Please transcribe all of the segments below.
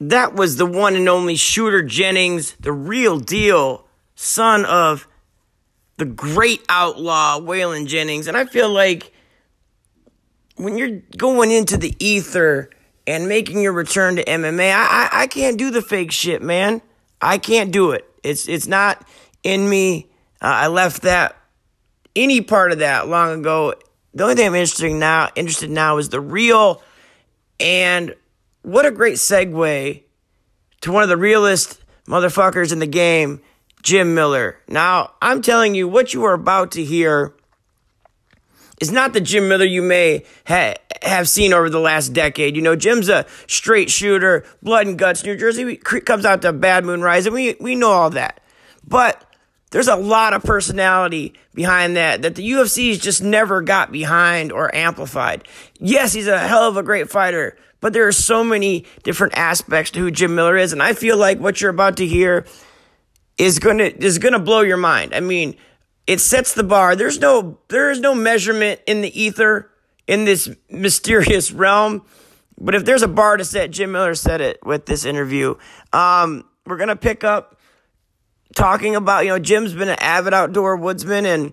that was the one and only Shooter Jennings, the real deal, son of the great outlaw Waylon Jennings. And I feel like when you're going into the ether and making your return to MMA, I, I, I can't do the fake shit, man. I can't do it. It's it's not in me. Uh, I left that any part of that long ago. The only thing I'm interested now interested now is the real and what a great segue to one of the realest motherfuckers in the game, Jim Miller. Now, I'm telling you, what you are about to hear is not the Jim Miller you may ha- have seen over the last decade. You know, Jim's a straight shooter, blood and guts. New Jersey comes out to Bad Moon Rising. And we we know all that, but there's a lot of personality behind that that the UFC's just never got behind or amplified. Yes, he's a hell of a great fighter, but there are so many different aspects to who Jim Miller is, and I feel like what you're about to hear is gonna is gonna blow your mind. I mean, it sets the bar. There's no there is no measurement in the ether in this mysterious realm. But if there's a bar to set, Jim Miller said it with this interview. Um, we're gonna pick up talking about you know Jim's been an avid outdoor woodsman, and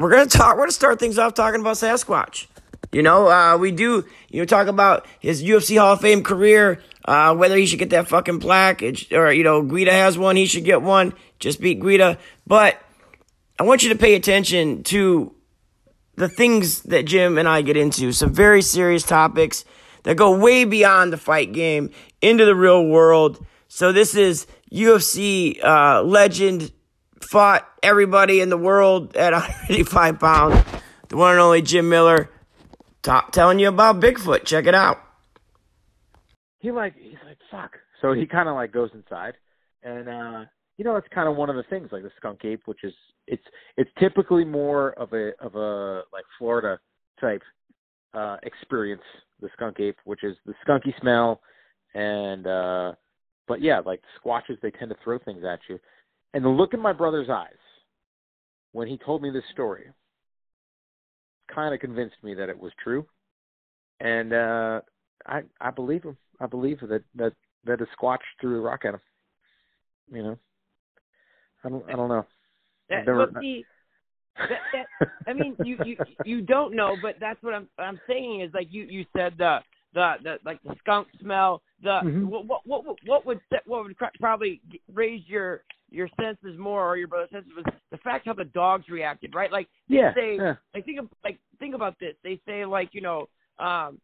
we're gonna talk. We're gonna start things off talking about Sasquatch. You know, uh, we do, you know, talk about his UFC Hall of Fame career, uh, whether he should get that fucking plaque, or, you know, Guida has one, he should get one, just beat Guida. But I want you to pay attention to the things that Jim and I get into, some very serious topics that go way beyond the fight game into the real world. So this is UFC uh, legend, fought everybody in the world at 185 pounds, the one and only Jim Miller talk, telling you about Bigfoot. Check it out. He like he's like fuck. So he kind of like goes inside, and uh you know it's kind of one of the things like the skunk ape, which is it's it's typically more of a of a like Florida type uh experience. The skunk ape, which is the skunky smell, and uh but yeah, like squatches, they tend to throw things at you. And the look in my brother's eyes when he told me this story kind of convinced me that it was true, and uh, I I believe him. I believe that that that a squatch threw a rock at him. You know, I don't I don't know. That, never, but the, that, that, I mean, you, you you don't know, but that's what I'm I'm saying is like you you said the the, the like the skunk smell. The mm-hmm. what, what what what would what would probably raise your your senses more or your brother's senses was the fact how the dogs reacted, right? Like they yeah, say, yeah. like think of like think about this. They say like you know, um,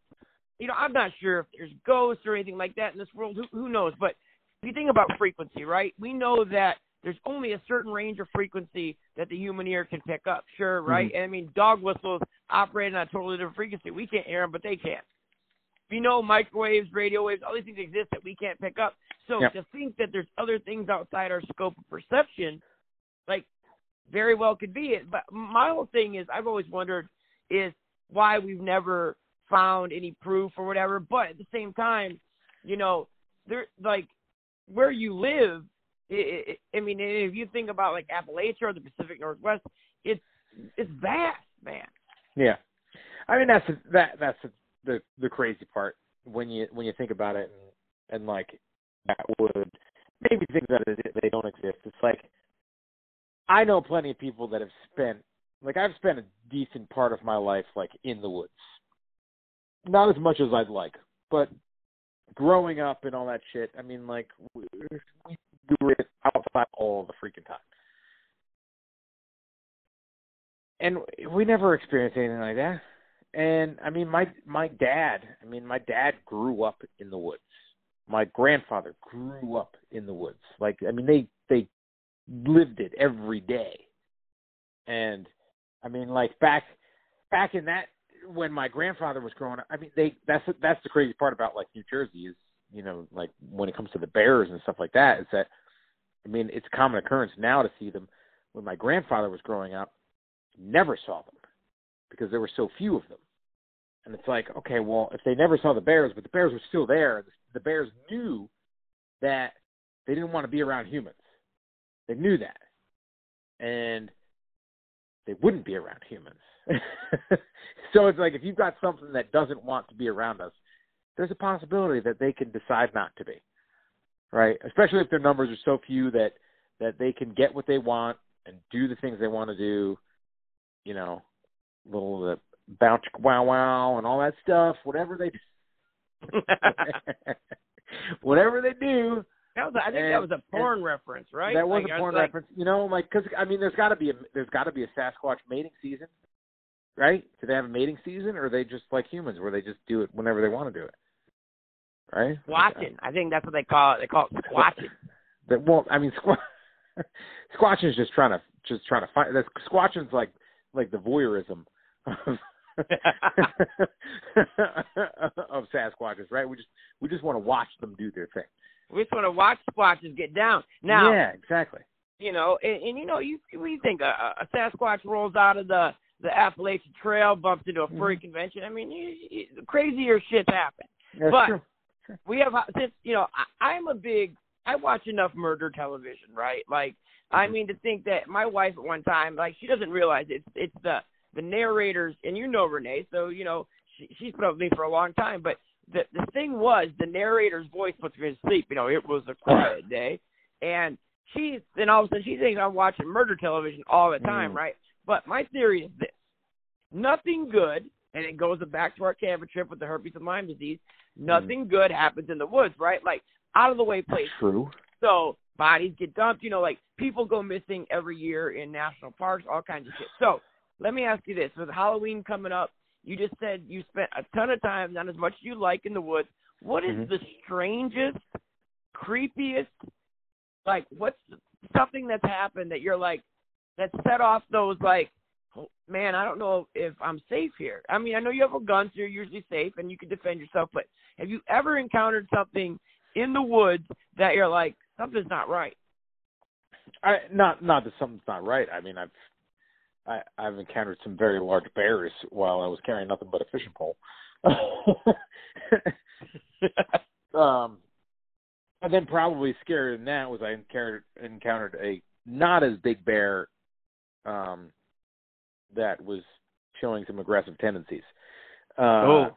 you know, I'm not sure if there's ghosts or anything like that in this world. Who who knows? But if you think about frequency, right? We know that there's only a certain range of frequency that the human ear can pick up. Sure, right? Mm-hmm. And I mean, dog whistles operate on a totally different frequency. We can't hear them, but they can. We know microwaves, radio waves, all these things exist that we can't pick up. So yep. to think that there's other things outside our scope of perception, like very well could be it. But my whole thing is I've always wondered is why we've never found any proof or whatever. But at the same time, you know, there like where you live. It, it, I mean, if you think about like Appalachia or the Pacific Northwest, it's it's vast, man. Yeah, I mean that's that that's the the crazy part when you when you think about it and and like that would maybe think that they don't exist. It's like I know plenty of people that have spent like I've spent a decent part of my life like in the woods. Not as much as I'd like, but growing up and all that shit. I mean, like we, we do it outside all the freaking time, and we never experienced anything like that. And I mean, my my dad. I mean, my dad grew up in the woods. My grandfather grew up in the woods. Like, I mean, they they lived it every day. And I mean, like back back in that when my grandfather was growing up. I mean, they that's that's the crazy part about like New Jersey is you know like when it comes to the bears and stuff like that is that I mean it's common occurrence now to see them. When my grandfather was growing up, never saw them because there were so few of them. And it's like, okay, well, if they never saw the bears, but the bears were still there, the bears knew that they didn't want to be around humans. They knew that. And they wouldn't be around humans. so it's like if you've got something that doesn't want to be around us, there's a possibility that they can decide not to be. Right? Especially if their numbers are so few that that they can get what they want and do the things they want to do, you know, little the bounce wow wow and all that stuff, whatever they do. whatever they do, that was, I think And- that was a porn reference, right? that was Like, I a porn like, reference. You know, like because I mean, there's got to be a there's got to be a Sasquatch mating season, right? Do they have a mating season, or are they just like humans, where they just do it whenever they want to do it, right? Squatching. I think that's what they call it. They call it squatching. That well, I mean, squat squatching is just trying to just trying to find. That's squatching's like like the voyeurism of of Sasquatches, right? We just we just want to watch them do their thing. we just want to watch squatches get down. Now, yeah, exactly. you know, and, and you know, you we think a, a Sasquatch rolls out of the the Appalachian Trail, bumps into a furry Mm-hmm. convention. I mean, you, you, crazier shit happen. That's But- true. we have since you know I, I'm a big I watch enough murder television, right? Like I Mhm. mean to think that my wife at one time like she doesn't realize it's it's the the narrators and you know Renee, so you know she, she's put up with me for a long time, but the the thing was the narrator's voice puts me to sleep. You know, it was a quiet day, and she's then all of a sudden she thinks I'm watching murder television all the time, Mm. right? But my theory is this: nothing good, and it goes back to our camper trip with the herpes and Lyme disease. Nothing good happens in the woods, right? Like out of the way places. True. So bodies get dumped. You know, like people go missing every year in national parks, all kinds of shit. So let me ask you this: with Halloween coming up, you just said you spent a ton of time, not as much as you like, in the woods. What is Mhm. the strangest, creepiest, like what's something that's happened that you're like that set off those like, oh, man, I don't know if I'm safe here. I mean, I know you have a gun, so you're usually safe and you can defend yourself, but have you ever encountered something in the woods that you're like something's not right? I not not that something's not right. I mean, I've I, I've encountered some very large bears while I was carrying nothing but a fishing pole. um, and then probably scarier than that was I encountered encountered a not as big bear, um, that was showing some aggressive tendencies. Uh, Oh,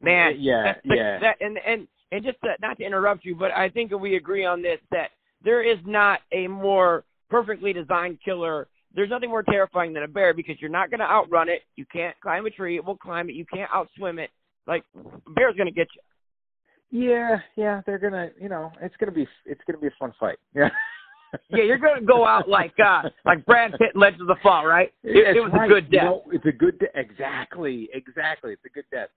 Man, yeah, yeah. That, and and and just to, not to interrupt you, but I think we agree on this that there is not a more perfectly designed killer. There's nothing more terrifying than a bear because you're not going to outrun it. You can't climb a tree; it will climb it. You can't outswim it. Like a bear's going to get you. Yeah, yeah, they're gonna, you know, it's gonna be, it's gonna be a fun fight. Yeah, Yeah, you're going to go out like uh like Brad Pitt in Legends of the Fall, right? It, it was right. a good You death. know, it's a good de- exactly, exactly. It's a good death.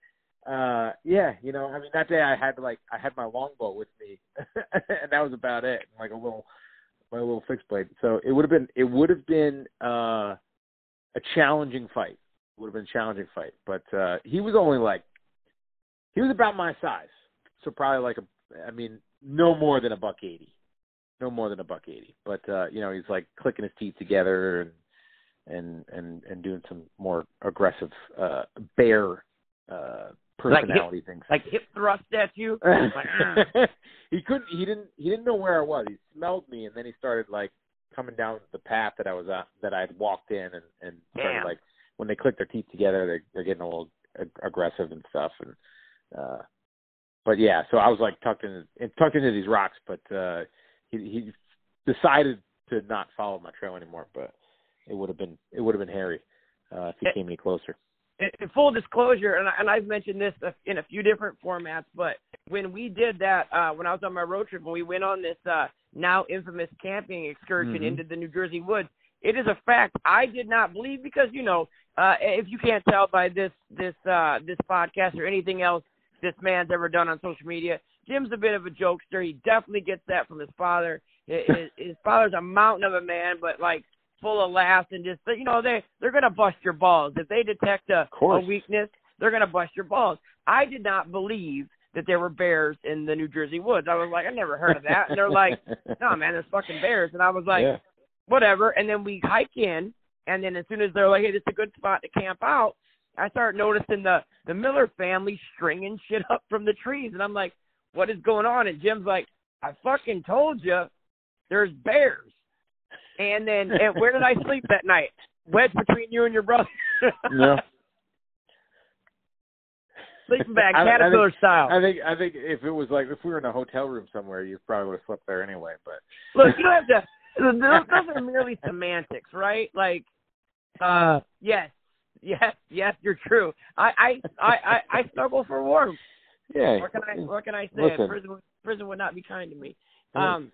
Uh yeah, you know, I mean that day I had like I had my longbow with me and that was about it. Like a little my little fixed blade. So it would have been it would have been uh a challenging fight. Would have been a challenging fight. But uh he was only like he was about my size. So probably like a I mean, no more than a buck eighty. No more than a buck eighty. But uh, you know, he's like clicking his teeth together and and and and doing some more aggressive uh bear uh personality things. Like hip thrust at you. Like, "Ah." he couldn't he didn't he didn't know where I was. He smelled me and then he started like coming down the path that I was on that I had walked in and and started like when they click their teeth together they're they're getting a little ag- aggressive and stuff and uh but yeah, so I was like tucked in tucked into these rocks, but uh he he decided to not follow my trail anymore, but it would have been it would have been hairy uh if he Eh. came any closer. In full disclosure, and, I, and I've mentioned this in a few different formats, but when we did that, uh, when I was on my road trip, when we went on this uh, now infamous camping excursion Mhm. into the New Jersey woods, it is a fact I did not believe because you know, uh, if you can't tell by this this uh, this podcast or anything else this man's ever done on social media, Jim's a bit of a jokester. He definitely gets that from his father. His- his father's a mountain of a man, but like full of laughs and just you know they they're gonna bust your balls. If they detect a, a weakness they're gonna bust your balls. I did not believe that there were bears in the new jersey woods. I was like i never heard of that. And they're like no man there's fucking bears. And i was like yeah. whatever. And then we hike in and then as soon as they're like hey this is a good spot to camp out i start noticing the the miller family stringing shit up from the trees. And i'm like what is going on? And jim's like i fucking told you there's bears and then and where did I sleep that night? Wedged between you and your brother. yeah. sleeping bag, I- I think- caterpillar style. I think I think if it was like if we were in a hotel room somewhere, you probably would have slept there anyway. But Look, you don't have to. Those, those are merely semantics, right? Like, uh, yes, yes, yes, you're true. I, I, I, I, I struggle for warmth. yeah, What can I, what can I say? Listen. Prison, would- prison would not be kind to me. Um,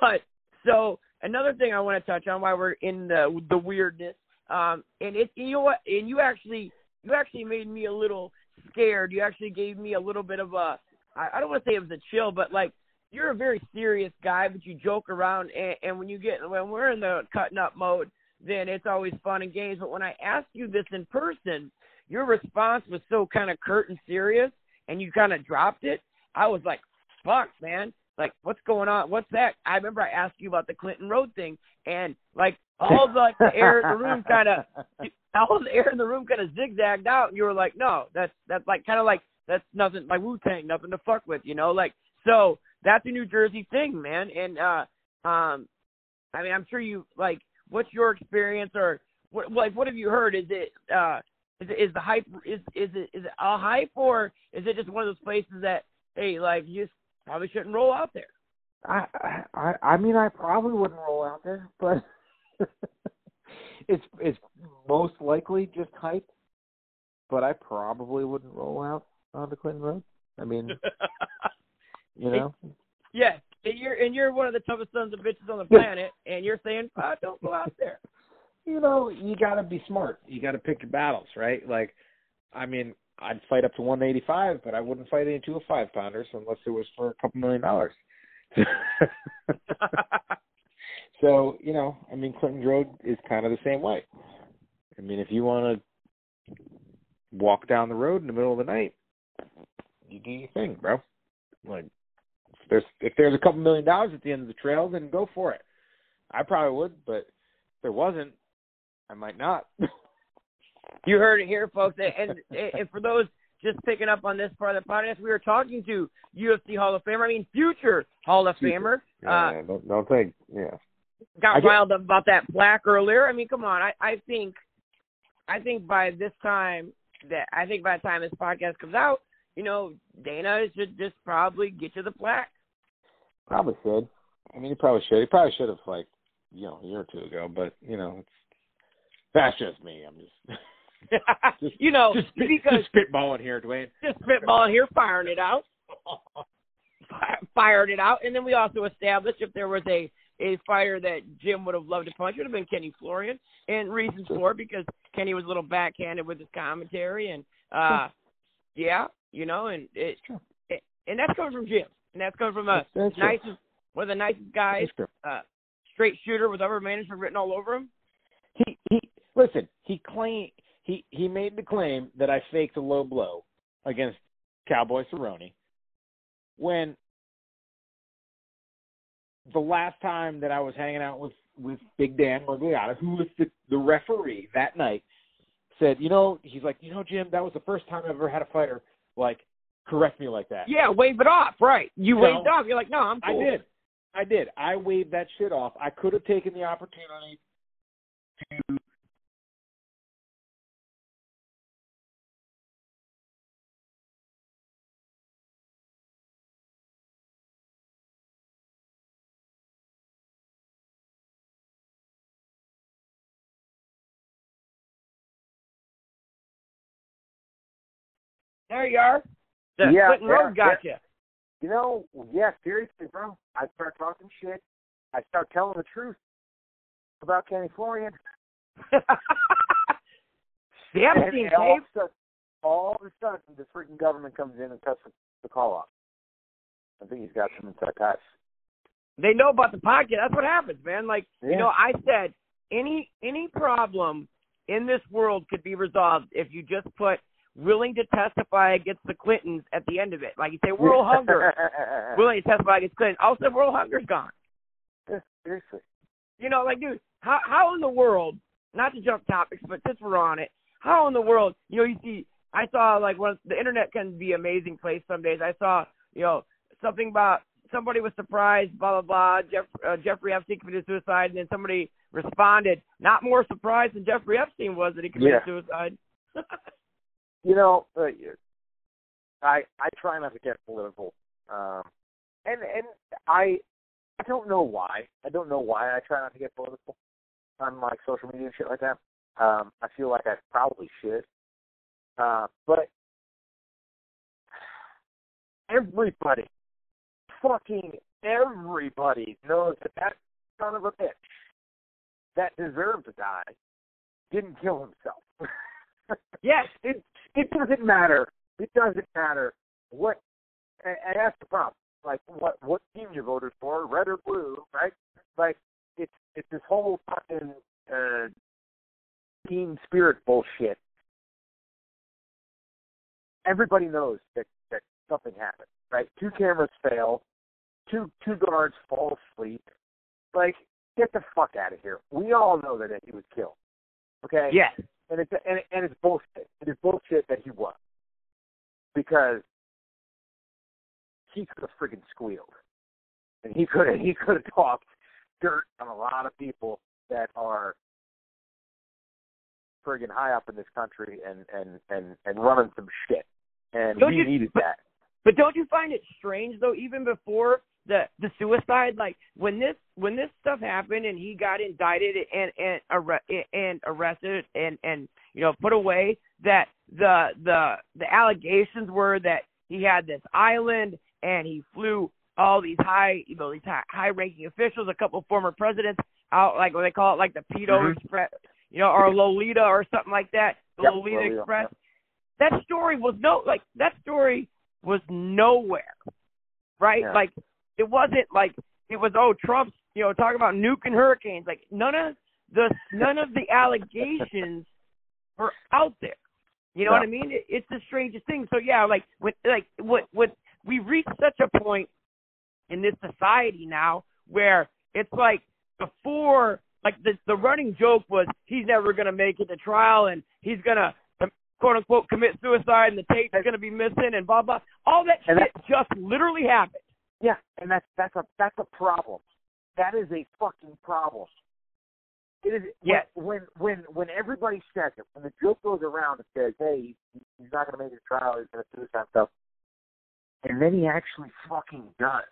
but so another thing I want to touch on while we're in the the weirdness, um, and it, you know what, and you actually, you actually made me a little scared. You actually gave me a little bit of a, I, I don't want to say it was a chill, but like you're a very serious guy, but you joke around, and, and when you get when we're in the cutting up mode, then it's always fun and games. But when I asked you this in person, your response was so kind of curt and serious, and you kind of dropped it. I was like, "Fuck, man! Like, what's going on? What's that?" I remember I asked you about the Clinton Road thing, and like all the like the air in the room kind of all the air in the room kind of zigzagged out, and you were like, "No, that's that's like kind of like that's nothing like Wu Tang, nothing to fuck with," you know, like so that's a New Jersey thing, man. And uh um I mean I'm sure you like what's your experience or what like what have you heard? Is it uh is it, is the hype is is it is it a hype or is it just one of those places that hey like you just probably shouldn't roll out there? I I I mean I probably wouldn't roll out there, but it's it's most likely just hype. But I probably wouldn't roll out on the Clinton Road. I mean, you know, yeah, and you're and you're one of the toughest sons of bitches on the planet, and you're saying oh, don't go out there. you know, you got to be smart. You got to pick your battles, right? Like, I mean, I'd fight up to 185, but I wouldn't fight any or five pounders unless it was for a couple million dollars. so, you know, I mean, Clinton Road is kind of the same way. I mean, if you want to walk down the road in the middle of the night, you do your thing, bro. Like, if there's if there's a couple million dollars at the end of the trail, then go for it. I probably would, but if there wasn't, I might not. You heard it here, folks. And, and, and for those just picking up on this part of the podcast, we were talking to UFC Hall of Famer, I mean, future Hall of Famer. Uh, yeah, don't don't think. Yeah. got get- riled up about that plaque earlier. I mean, come on. I, I think, I think by this time that I think by the time this podcast comes out, you know, Dana should just probably get you the plaque. Probably should. I mean, he probably should. He probably should have like, you know, a year or two ago. But you know, it's, that's just me. I'm Just- you know, just, spit, because just spitballing here, Dwayne. just spitballing here, firing it out, Fi- fired it out, and then we also established if there was a a fighter that Jim would have loved to punch, it would have been Kenny Florian, and reasons for it because Kenny was a little backhanded with his commentary, and uh, yeah, you know, and it, it and that's coming from Jim, and that's coming from a That's- true. one of the nicest guys, uh, straight shooter with upper management written all over him. He he. Listen, he claimed he he made the claim that I faked a low blow against Cowboy Cerrone when the last time that I was hanging out with with Big Dan Miragliotta, who was the the referee that night, said, you know, he's like, you know, Jim, that was the first time I've ever had a fighter like correct me like that. Yeah, wave it off, right? You No. waved off. You're like, no, I'm I did. I did. I waved that shit off. I could have taken the opportunity to There you are. The Yeah, Clinton yeah, Road got you. You know, yeah, seriously, bro. I start talking shit. I start telling the truth about Kenny Florian. Epstein all, tape. of a sudden, all of a sudden, the freaking government comes in and cuts the, the call off. I think he's got some inside ties. They know about the pocket. That's what happens, man. Like you know, I said any any problem in this world could be resolved if you just put willing to testify against the Clintons at the end of it. Like you say, world hunger, willing to testify against Clinton. Also, world hunger's gone. Yeah, seriously. You know, like, dude, how how in the world? Not to jump topics, but since we're on it, how in the world? You know, you see, I saw like one. The internet can be an amazing place some days. I saw, you know, something about somebody was surprised, blah blah blah. Jeff, uh, Jeffrey Epstein committed suicide, and then somebody responded, not more surprised than Jeffrey Epstein was that he committed Yeah. suicide. You know, uh, I I try not to get political, um, and and I I don't know why. I don't know why I try not to get political on like social media and shit like that. Um, I feel like I probably should, uh, but everybody, fucking everybody knows that that son of a bitch that deserved to die didn't kill himself. Yes. it it doesn't matter. It doesn't matter what. And, and that's the problem. Like what what team you voted for, red or blue, right? Like it's it's this whole fucking uh, team spirit bullshit. Everybody knows that that something happened, right? Two cameras fail, two two guards fall asleep. Like, get the fuck out of here. We all know that he was killed. Okay. Yes. And it's and, and it's bullshit. It is bullshit that he was because he could have freaking squealed, and he could have he could have talked dirt on a lot of people that are friggin' high up in this country and and and and running some shit, and Don't we you- needed but- that. But don't you find it strange though, even before the the suicide, like when this when this stuff happened and he got indicted and and arre- and arrested and and you know put away, that the the the allegations were that he had this island and he flew all these high you know these high ranking officials, a couple of former presidents out like what they call it like the Pedo Mhm. Express, you know, or Lolita or something like that, the Yep, Lolita Lolita, Express. yep. That story was no like that story was nowhere, right? Yeah. Like it wasn't like it was oh Trump's you know talking about nuking hurricanes. Like none of the none of the allegations were out there. You know No. what I mean? It, it's the strangest thing. So yeah, like with like what what we reached such a point in this society now where it's like before like the the running joke was he's never gonna make it to trial and he's gonna um, quote unquote commit suicide and the tape's gonna be missing and blah blah. All that And shit just literally happened. Yeah, and that's that's a that's a problem. That is a fucking problem. It is Yeah. when when when everybody says it, when the joke goes around and says, "Hey, he's not going to make his trial, he's going to suicide stuff," and then he actually fucking does.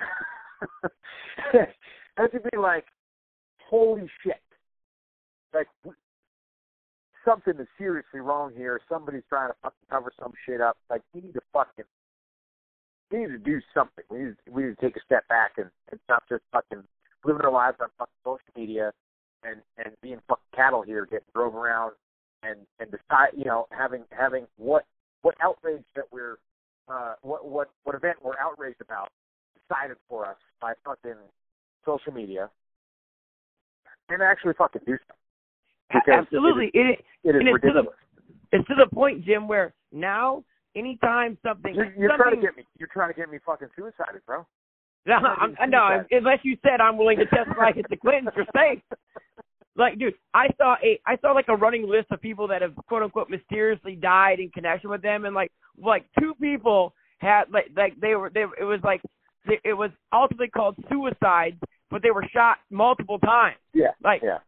that should be like, holy shit! Like something is seriously wrong here. Somebody's trying to fucking cover some shit up. Like we need to fucking we need to do something. We need to, we need to take a step back and, and not just fucking living our lives on fucking social media and and being fucking cattle here, getting drove around and and decide, you know, having having what what outrage that we're uh what what what event we're outraged about decided for us by fucking social media and actually fucking do something. Because Absolutely. It, It is it's to the- ridiculous. it's to the point, Jim, where now anytime something You're, you're trying to get me. You're trying to get me fucking suicided, bro. No, I'm, no, unless you said I'm willing to testify against the Clintons, you're safe. Like, dude, I saw a, I saw like a running list of people that have quote unquote mysteriously died in connection with them, and like, like two people had like, like they were, they, it was like, they, it was ultimately called suicide, but they were shot multiple times. Yeah. Like, Yeah.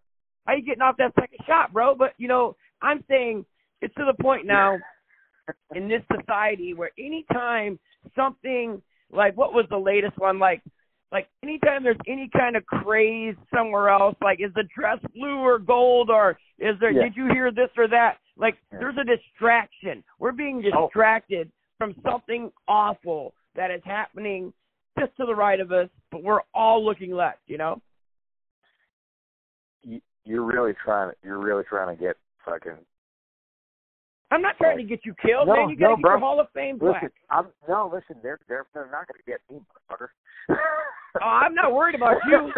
how you getting off that second shot, bro? But you know, I'm saying it's to the point now in this society where anytime something like what was the latest one like like anytime there's any kind of craze somewhere else like is the dress blue or gold or is there Yeah. did you hear this or that like Yeah. there's a distraction we're being Oh. distracted from something awful that is happening just to the right of us but we're all looking left you know you, you're really trying. You're really trying to get fucking. I'm not trying to get you killed No, man you gotta no, get bro. your hall of fame plaque Listen, I'm no. Listen, they're they're they're not going to get me, motherfucker. oh i'm not worried about you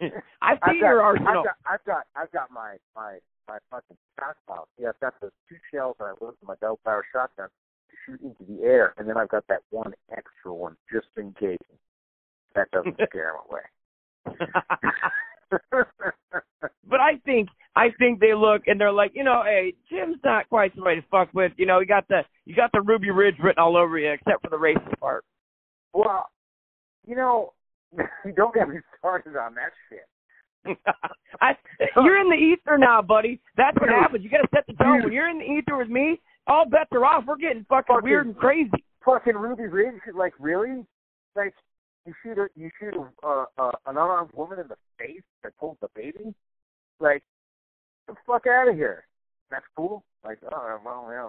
i've I've got, your arsenal I've got, I've got, I've got my my my fucking stockpile. Yeah, I've got those two shells that I load in my Bell Power shotgun to shoot into the air, and then I've got that one extra one just in case. That doesn't scare them away. but I think I think they look and they're like, you know, hey, Jim's not quite somebody to fuck with. You know, you got the you got the Ruby Ridge written all over you, except for the racist part. well, you know, you don't get me started on that shit. I, you're in the ether now, buddy. That's what happens. You got to set the tone. When you're in the ether with me, all bets are off. We're getting fucking, Fucking- weird and crazy. fucking Ruby Ridge, like really? Like you shoot a you shoot a, uh, uh, an unarmed woman in the face that pulls the baby? Like the fuck out of here. That's cool. Like oh well yeah,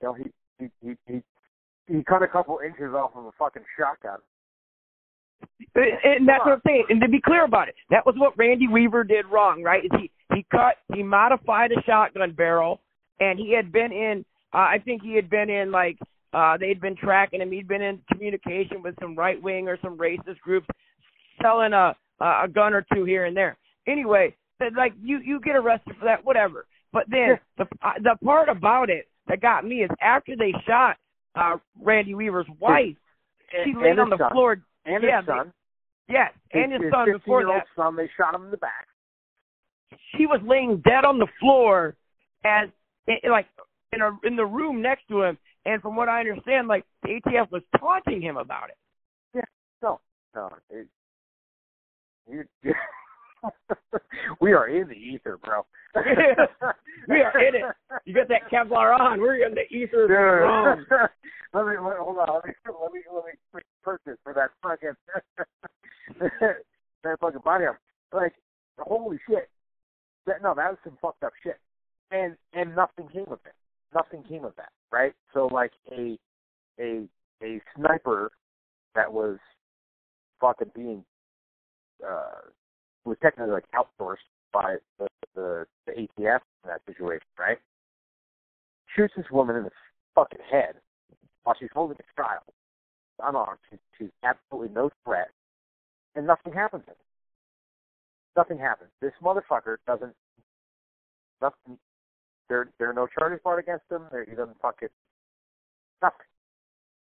you know he he he he, he cut a couple inches off of a fucking shotgun. And that's what I'm saying. And to be clear about it, that was what Randy Weaver did wrong, right? Is he he cut, he modified a shotgun barrel, and he had been in. Uh, I think he had been in like uh they'd been tracking him. He'd been in communication with some right wing or some racist groups, selling a a gun or two here and there. Anyway, that like you you get arrested for that, whatever. But then the uh, the part about it that got me is after they shot uh Randy Weaver's wife, she laid on the son. floor. And yeah, his son. Yes, and his son before 15-year-old that. son, they shot him in the back. she was laying dead on the floor as in, like in a in the room next to him and from what i understand like the atf was taunting him about it Yeah. No, no. It, you, we are in the ether, bro. We are in it. you got that kevlar on we're in the ether. Dude. let me let, hold on. Let me let me let me purchase for that fucking that fucking body armor. Like holy shit. That no, that was some fucked up shit. And and nothing came of it. Nothing came of that, right? So like a a a sniper that was fucking being uh was technically like outsourced by the the, the ATF in that situation, right? Shoots this woman in the fucking head while she's holding a child, unarmed. She's, she's absolutely no threat, and nothing happens. Nothing happens. This motherfucker doesn't. Nothing. There, there are no charges brought against him. There, he doesn't fucking nothing.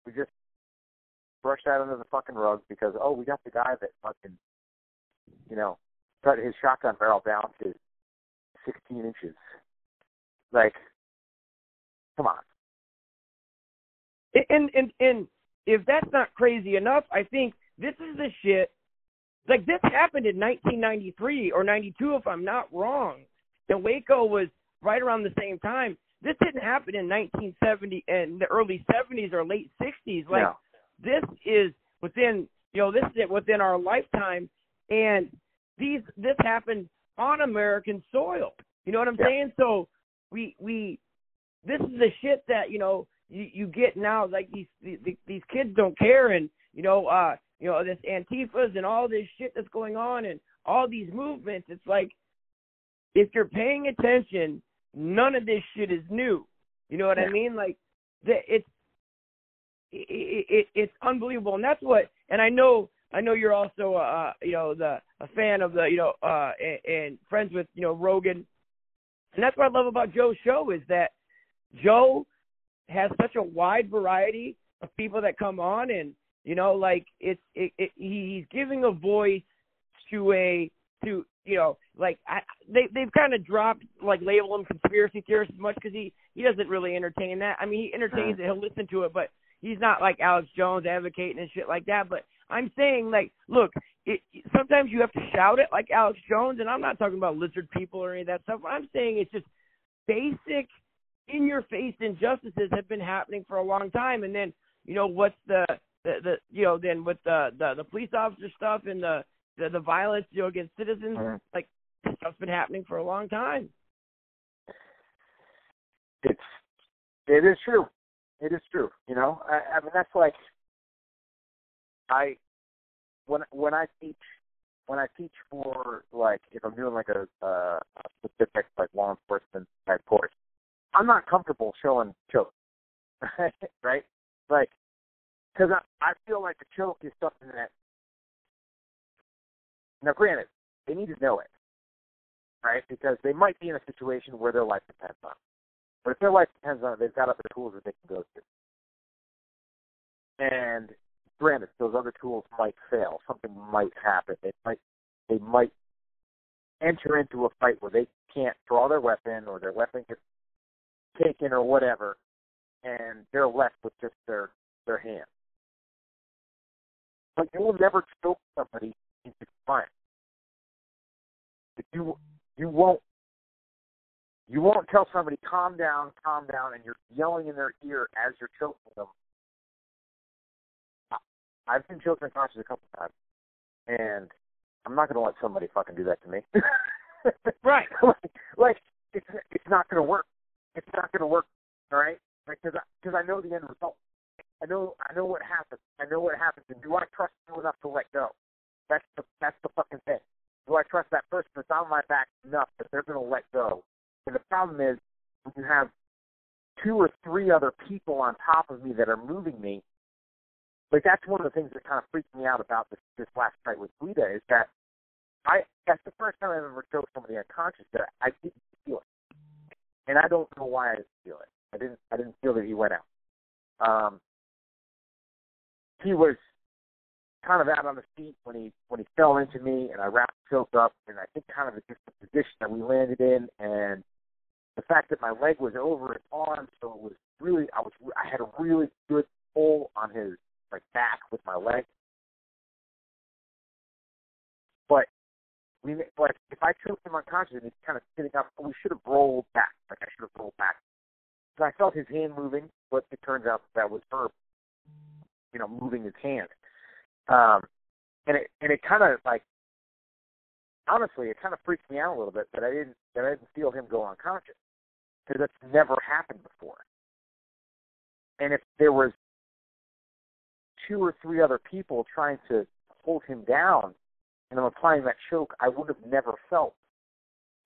We just brush that under the fucking rug because oh, we got the guy that fucking, you know, cut his shotgun barrel down to 16 inches. Like, come on. and and and if that's not crazy enough i think this is the shit like this happened in 1993 or 92 if i'm not wrong. And waco was right around the same time. This didn't happen in 1970 and the early 70s or late 60s like this is within you know this is within our lifetime. And these this happened on american soil. You know what i'm Yeah. saying? So we we this is the shit that you know you you get now like these these, these kids don't care and you know uh you know this antifas and all this shit that's going on and all these movements. It's like if you're paying attention none of this shit is new. You know what i mean? Like the, it's it, it, it's unbelievable, and that's what. And I know, I know you're also, uh, you know, the a fan of the, you know, uh, and, and friends with, you know, Rogan, and that's what I love about Joe's show is that Joe has such a wide variety of people that come on, and you know, like it's, it, it, he's giving a voice to a, to you know, like I, they they've kind of dropped like label him conspiracy theorist as much because he he doesn't really entertain that. I mean, he entertains it, he'll listen to it, but he's not like Alex Jones advocating and shit like that. But I'm saying, like, look, it, sometimes you have to shout it like Alex Jones, and I'm not talking about lizard people or any of that stuff. I'm saying it's just basic, in your face injustices have been happening for a long time. And then, you know, what's the the, the you know, then with the, the the police officer stuff and the the, the violence you know against citizens, Mhm. like stuff's been happening for a long time. it's it is true. It is true. You know, I, I mean that's like I when when I teach when I teach for like if I'm doing like a, uh, a specific like law enforcement type course, I'm not comfortable showing choke, right? Like because I, I feel like a choke is something that now granted they need to know it, right? Because they might be in a situation where their life depends on. it. But if their life depends on it, they've got other tools that they can go to. And granted, those other tools might fail. Something might happen. They might they might enter into a fight where they can't draw their weapon or their weapon gets taken or whatever, and they're left with just their their hand. But you will never choke somebody into compliance. you you won't you won't tell somebody calm down, calm down, and you're yelling in their ear as you're choking them. I've been choked unconscious a couple times, and I'm not going to let somebody fucking do that to me. right. like, like it's it's not going to work. It's not going to work. All right. Because like, because I, I know the end result. I know I know what happens. I know what happens. And do I trust you enough to let go? That's the that's the fucking thing. Do I trust that person that's on my back enough that they're going to let go? And the problem is when you have two or three other people on top of me that are moving me. Like that's one of the things that kind of freaked me out about this this last fight with Guida is that I that's the first time I've ever choked somebody unconscious that I didn't feel it, and I don't know why I didn't feel it. I didn't I didn't feel that he went out. Um, he was kind of out on his feet when he when he fell into me, and I wrapped choke up, and I think kind of just the position that we landed in, and the fact that my leg was over his arm, so it was really I was I had a really good pull on his like back with my leg. But we like if I choked him unconscious and he's kind of sitting up, we should have rolled back. Like I should have rolled back. So I felt his hand moving, but it turns out that was her, you know, moving his hand. Um, and it and it kind of like honestly, it kind of freaked me out a little bit that I didn't that I didn't feel him go unconscious because that's never happened before. And if there was two or three other people trying to hold him down, and I'm applying that choke, I would have never felt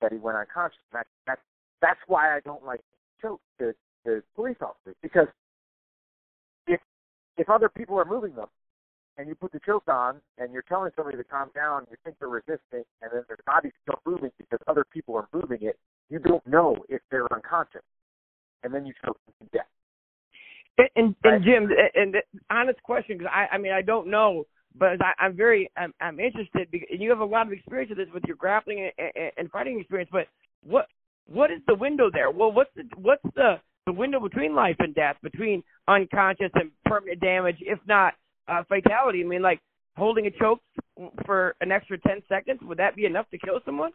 that he went unconscious. That that that's why I don't like choke to to police officers because if if other people are moving them and you put the choke on and you're telling somebody to calm down, you think they're resisting, and then their body's still moving because other people are moving it, you don't know if they're unconscious, and then you choke them to death. And, and, and Jim, and, and honest question, because I, I mean, I don't know, but I, I'm very, I'm, I'm interested, because, and you have a lot of experience with this with your grappling and, and, and fighting experience. But what, what is the window there? Well, what's the, what's the, the window between life and death, between unconscious and permanent damage, if not uh, fatality? I mean, like holding a choke for an extra ten seconds, would that be enough to kill someone?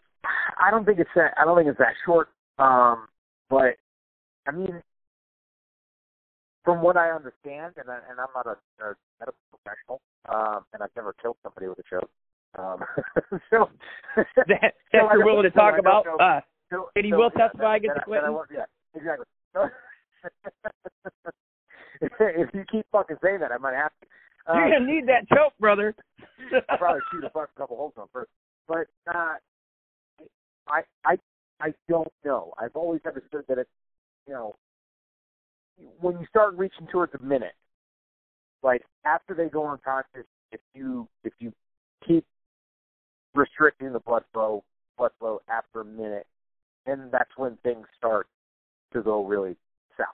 I don't think it's that. I don't think it's that short. Um, but I mean, from what I understand, and I, and I'm not a, a medical professional, um, and I've never killed somebody with a choke. Um, so that, so you're willing to talk about. Know, uh, so, and he so, will testify that, against Clinton. Yeah, exactly. if you keep fucking saying that, I might have to. Um, You're gonna need that choke, brother. I'll probably shoot a couple holes on first. But uh, I I I don't know. I've always understood that it's you know when you start reaching towards a minute, like after they go unconscious, if you if you keep restricting the blood flow blood flow after a minute, then that's when things start to go really south.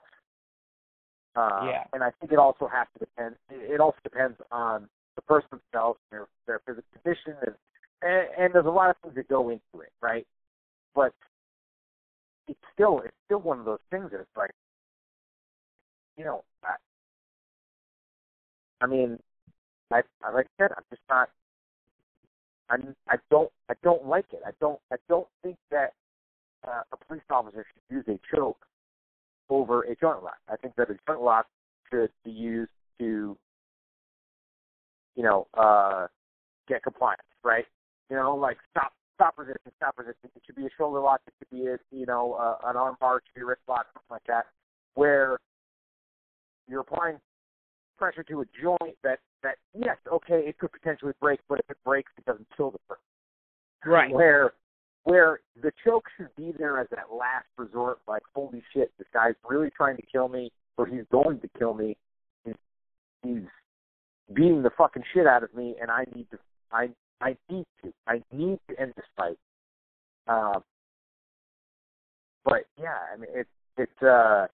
Uh, yeah. And I think it also has to depend. It also depends on the person themselves, their their physical condition, and, and and there's a lot of things that go into it, right? But it's still it's still one of those things that it's like, you know, I, I mean, I, like I said, I'm just not. I I don't I don't like it. I don't I don't think that uh, a police officer should use a choke over a joint lock. I think that a joint lock should be used to, you know, uh, get compliance, right? You know, like stop, stop resistance, stop resistance. It should be a shoulder lock. It should be a, you know, uh, an arm bar. It should be a wrist lock, something like that, where you're applying pressure to a joint that that yes, okay, it could potentially break, but if it breaks, it doesn't kill the person. Right. Where where the choke should be there as that last resort, like holy shit, this guy's really trying to kill me, or he's going to kill me. He's, he's beating the fucking shit out of me, and I need to, I, I need to, I need to end this fight. Um, but yeah, I mean, it's it's uh,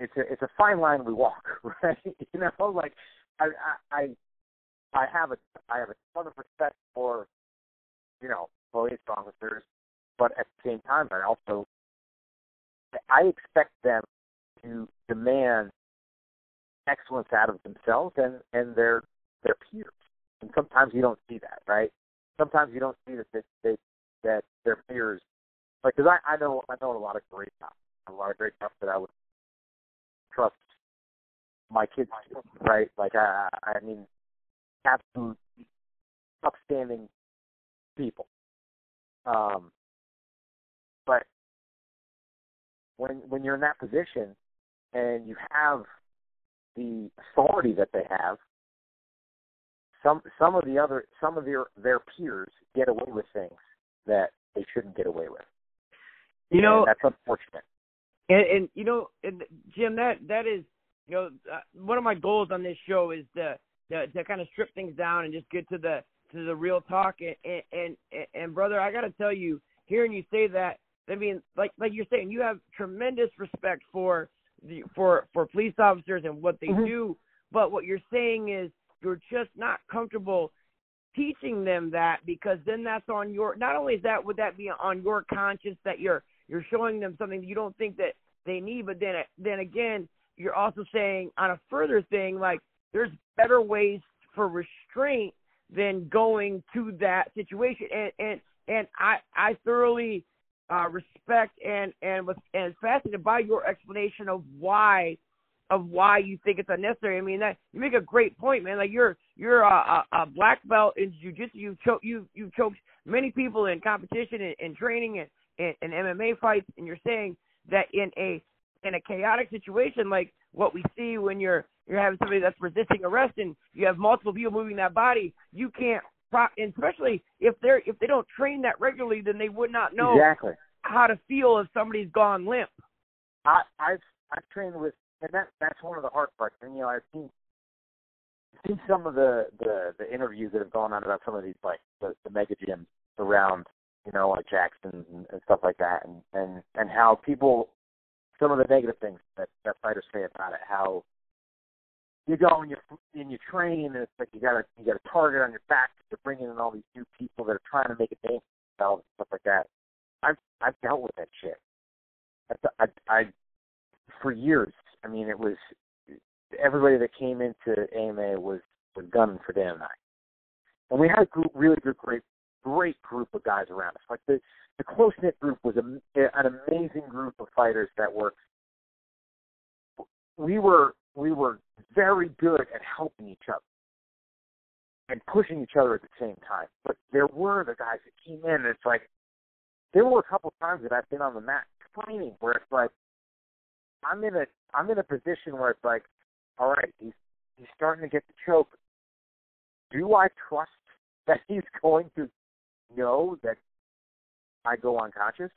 it's a it's a fine line we walk, right? you know, like I I I have a I have a ton of respect for, you know, police officers, but at the same time, I also I expect them to demand excellence out of themselves and and their their peers. And sometimes you don't see that, right? Sometimes you don't see that they they, that their peers like because I I know I know a lot of great cops, a lot of great cops that I would trust my kids to, right? Like I I mean absolute upstanding people. Um but when when you're in that position and you have the authority that they have, some some of the other some of their their peers get away with things that they shouldn't get away with. You know, and that's unfortunate. And, and you know, and Jim, that that is, you know, uh, one of my goals on this show is to, to to kind of strip things down and just get to the to the real talk. And and and, and brother, I got to tell you, hearing you say that, I mean, like like you're saying, you have tremendous respect for the for for police officers and what they Mhm. do. But what you're saying is you're just not comfortable teaching them that because then that's on your not only is that would that be on your conscience that you're you're showing them something you don't think that they need but then then again you're also saying on a further thing like there's better ways for restraint than going to that situation and and and I I thoroughly uh respect and and was and fascinated by your explanation of why of why you think it's unnecessary. I mean, that you make a great point, man. Like you're you're a, a, a black belt in jujitsu. You've choke you you've choked many people in competition and, and training and, and, and MMA fights, and you're saying that in a in a chaotic situation like what we see when you're you're having somebody that's resisting arrest and you have multiple people moving that body, you can't. And especially if they're if they don't train that regularly, then they would not know Exactly. how to feel if somebody's gone limp. I I've I've trained with and that that's one of the hard parts. And you know, I've seen seen some of the the the interviews that have gone on about some of these like the, the mega gyms around, you know, like Jackson and, and stuff like that, and and and how people some of the negative things that that fighters say about it, how you go and you and you train and it's like you got a you got a target on your back. You're bringing in all these new people that are trying to make a name for themselves and stuff like that. I've I've dealt with that shit. I, I, I for years. I mean, it was everybody that came into AMA was was gunning for Dan and I, and we had a group, really good, great, great group of guys around us. Like the the close knit group was a, an amazing group of fighters that were. We were we were very good at helping each other and pushing each other at the same time. But there were the guys that came in, and it's like there were a couple times that I've been on the mat training where it's like I'm in a I'm in a position where it's like, all right, he's he's starting to get the choke. Do I trust that he's going to know that I go unconscious?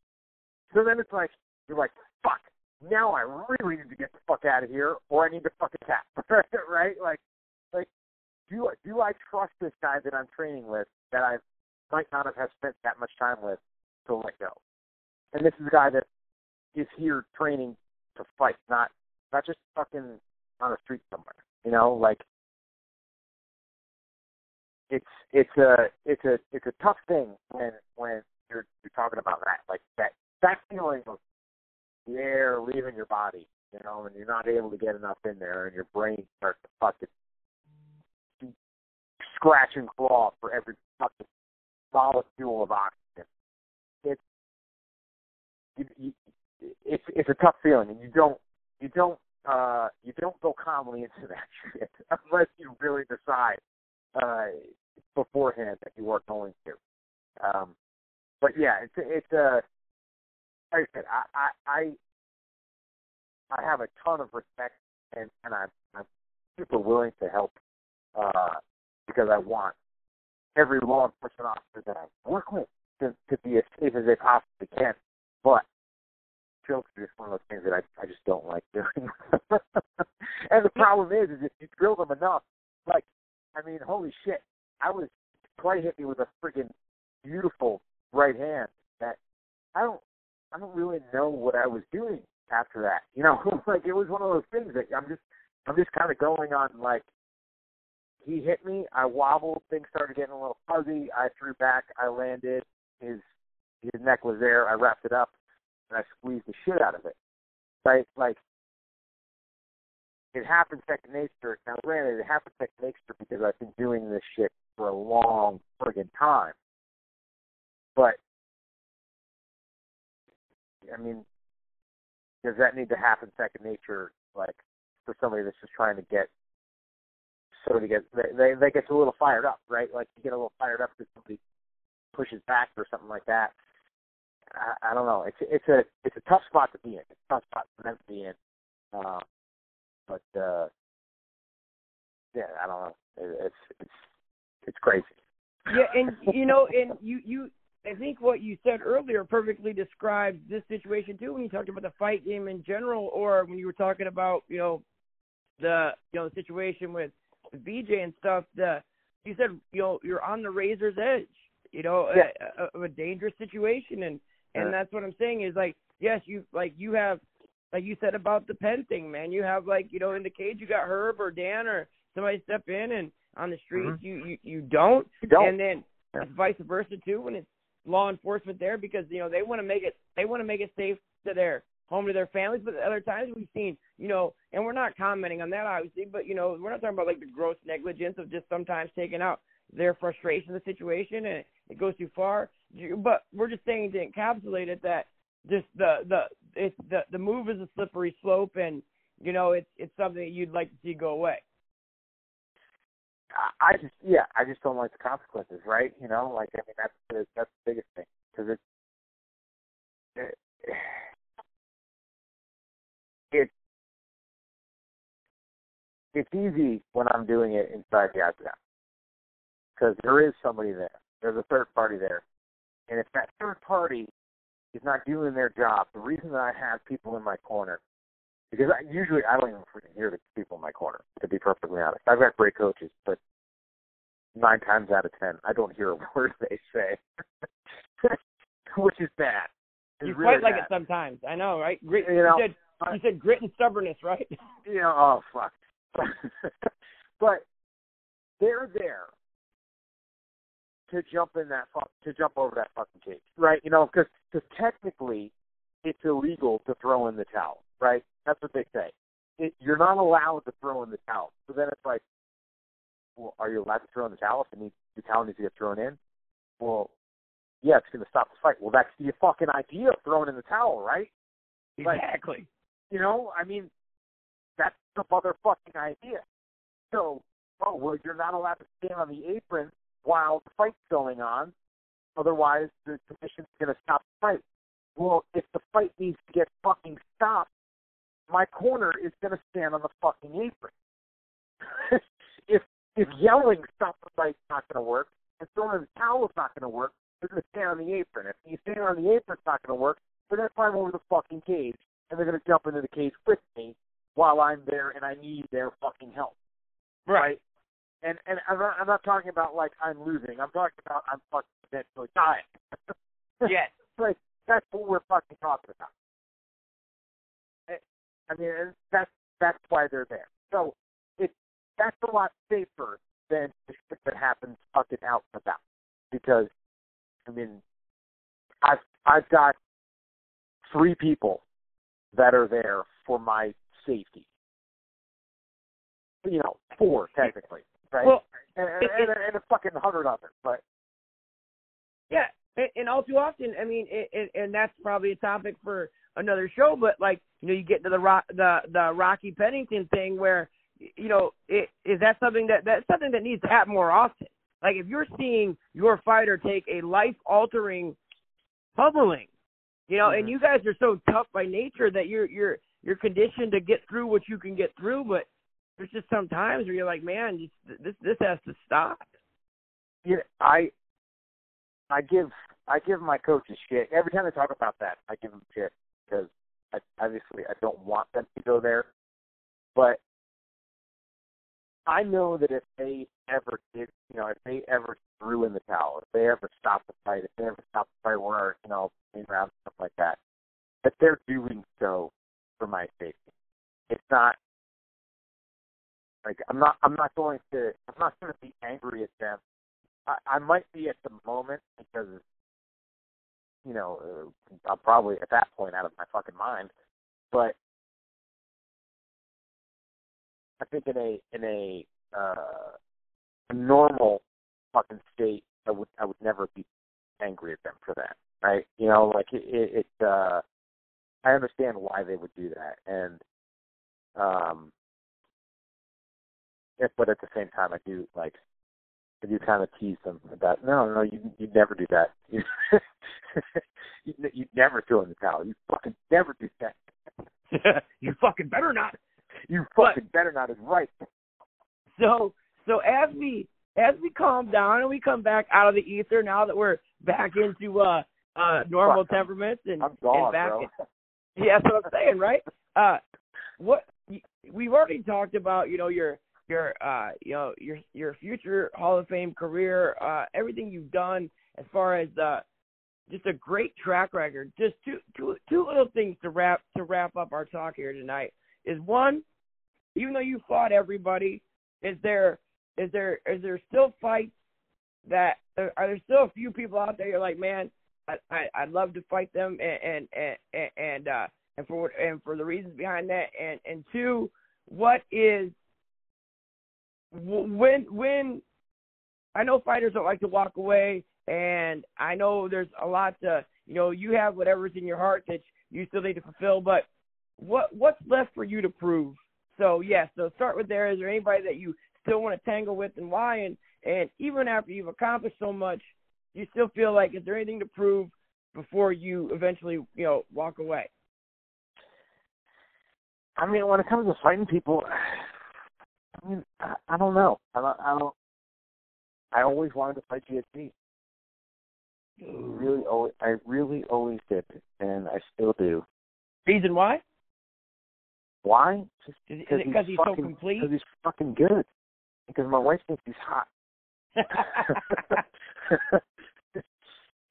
So then it's like you're like, fuck. Now I really need to get the fuck out of here, or I need to fucking tap, right? Like, like, do do I trust this guy that I'm training with that I might not have spent that much time with to let go? And this is a guy that is here training to fight, not not just fucking on the street somewhere. You know, like it's it's a it's a it's a tough thing when when you're you're talking about that like that that feeling of the air leaving your body, you know, and you're not able to get enough in there, and your brain starts to fucking scratch and claw for every fucking molecule of oxygen. It's you, you, it's it's a tough feeling, and you don't you don't uh you don't go calmly into that shit unless you really decide uh beforehand that you are going to. Um, but yeah, it's it's a like I said, I I I, I have a ton of respect, and and I'm I'm super willing to help uh because I want every law enforcement officer that I work with to to be as safe as they possibly can. But chokes are just one of those things that I I just don't like doing. and the problem is, is if you drill them enough, like I mean, holy shit, I was Clay hit me with a friggin' beautiful right hand that I don't I don't really know what I was doing after that. You know, like it was one of those things that I'm just I'm just kind of going on like he hit me, I wobbled, things started getting a little fuzzy, I threw back, I landed, his his neck was there, I wrapped it up, and I squeezed the shit out of it. Right? Like it happened second nature. Now granted it happened second nature because I've been doing this shit for a long friggin' time. But I mean, does that need to happen second nature, like for somebody that's just trying to get so to get they they, get a little fired up, right? Like you get a little fired up because somebody pushes back or something like that. I, I don't know. It's it's a it's a tough spot to be in. It's a tough spot for them to be in. Uh, but uh, yeah, I don't know. It, it's it's it's crazy. Yeah, and you know, and you you I think what you said earlier perfectly describes this situation too when you talked about the fight game in general or when you were talking about, you know, the you know, the situation with the BJ and stuff, the you said, you know, you're on the razor's edge, you know, yeah. of a, a dangerous situation and and that's what I'm saying is like yes, you like you have like you said about the pen thing, man. You have like, you know, in the cage you got Herb or Dan or somebody step in and on the streets mm-hmm. you, you you don't. You don't. And then yeah. vice versa too when it's law enforcement there because you know they want to make it they want to make it safe to their home to their families. But other times we've seen you know, and we're not commenting on that obviously, but you know we're not talking about like the gross negligence of just sometimes taking out their frustration of the situation and it goes too far. But we're just saying to encapsulate it that just the the it's the the move is a slippery slope and you know it's it's something that you'd like to see go away. I just yeah, I just don't like the consequences, right? You know, like I mean that's the that's the biggest thing because it, it it it's easy when I'm doing it inside the octagon because there is somebody there. There's a third party there, and if that third party is not doing their job, the reason that I have people in my corner because I, usually I don't even freaking hear the people in my corner. To be perfectly honest, I've got great coaches, but nine times out of ten, I don't hear a word they say, which is bad. It's you really fight like bad. it sometimes. I know, right? Grit. You know, you said you said grit and stubbornness, right? You know, oh fuck. but they're there to jump in that fuck to jump over that fucking cage, right? You know, because because technically it's illegal to throw in the towel, right? That's what they say. It, you're not allowed to throw in the towel. So then it's like, well, are you allowed to throw in the towel if the, the towel needs to get thrown in? Well, yeah, it's going to stop the fight. Well, that's the fucking idea of throwing in the towel, right? Like, Exactly. you know, I mean, that's the motherfucking idea. So, oh well, you're not allowed to stand on the apron while the fight's going on, otherwise the commission's going to stop the fight. Well, if the fight needs to get fucking stopped, my corner is going to stand on the fucking apron. if if yelling stop the fight's not going to work, and throwing the towel is not going to work, they're going to stand on the apron. If you stand on the apron, it's not going to work. They're going to climb over the fucking cage, and they're going to jump into the cage with me while I'm there and I need their fucking help. Right? And and I'm not, I'm not talking about like I'm losing. I'm talking about I'm fucking potentially dying. Yes. like that's what we're fucking talking about. Eh, I mean, that's that's why they're there. So it that's a lot safer than the shit that happens fucking out and about. Because I mean, I've I've got three people that are there for my safety. You know, four technically, right? Well, and, and, and, and a fucking hundred others, but Yeah, and, and all too often, I mean, it, it, and that's probably a topic for another show. But like, you know, you get to the rock, the the Rocky Pennington thing, where you know, it, is that something that that's something that needs to happen more often? Like, if you're seeing your fighter take a life altering pummeling, you know, Mhm. and you guys are so tough by nature that you're you're you're conditioned to get through what you can get through, but there's just some times where you're like, man, this this has to stop. you know, I I give I give my coaches shit every time they talk about that. I give them shit because I, obviously I don't want them to go there, but I know that if they ever did, you know, if they ever threw in the towel, if they ever stopped the fight, if they ever stopped the fight where you know, in rounds stuff like that, that they're doing so for my safety. It's not like I'm not I'm not going to I'm not going to be angry at them I, I might be at the moment because, you know, uh, I'm probably at that point out of my fucking mind. But I think in a in a uh, a normal fucking state, I would I would never be angry at them for that, right? You know, like it, it, it uh, I understand why they would do that, and um, if, but at the same time, I do like I do kind of tease them about no, no, you you never do that. You you never throw in the towel. You fucking never do that. you fucking better not. You fucking better not is right. So so as we as we calm down and we come back out of the ether now that we're back into uh uh normal Fuck, temperaments and, I'm gone, and back bro. in- yeah, that's what I'm saying, right? Uh what we've already talked about, you know, your your uh you know your your future Hall of Fame career, uh everything you've done as far as uh just a great track record. Just two two two little things to wrap to wrap up our talk here tonight is one, even though you fought everybody, is there is there is there still fights that are there still a few people out there you're like, man, I, I I'd love to fight them and and and and uh and for and for the reasons behind that and and two, what is when when I know fighters don't like to walk away, and I know there's a lot to you know you have whatever's in your heart that you still need to fulfill, but what what's left for you to prove? So yes, so start with there. Is there anybody that you still want to tangle with, and why? And and even after you've accomplished so much, you still feel like is there anything to prove before you eventually you know walk away? I mean, when it comes to fighting people, I mean, I, I don't know. I don't, I don't. I always wanted to fight GSP. Really, always, I really always did, and I still do. Reason why? Why? Just Is, it because he's, so fucking, complete? Because he's fucking good. Because my wife thinks he's hot.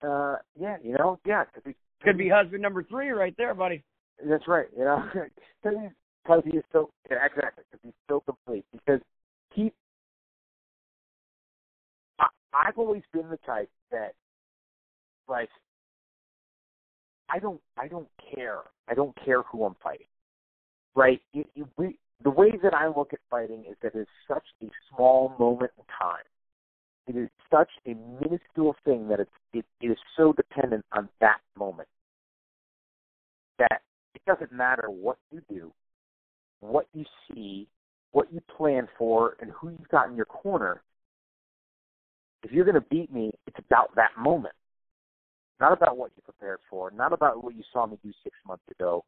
uh, yeah, you know, yeah, because he's Could be husband number three right there, buddy. That's right. You know, because he's because he is so yeah, exactly because he's so complete. Because he, I, I've always been the type that, like, I don't, I don't care. I don't care who I'm fighting. Right? We, the way that I look at fighting is that it's such a small moment in time. It is such a minuscule thing that it's, it, it is so dependent on that moment that it doesn't matter what you do, what you see, what you plan for, and who you've got in your corner. If you're going to beat me, it's about that moment, not about what you prepared for, not about what you saw me do six months ago.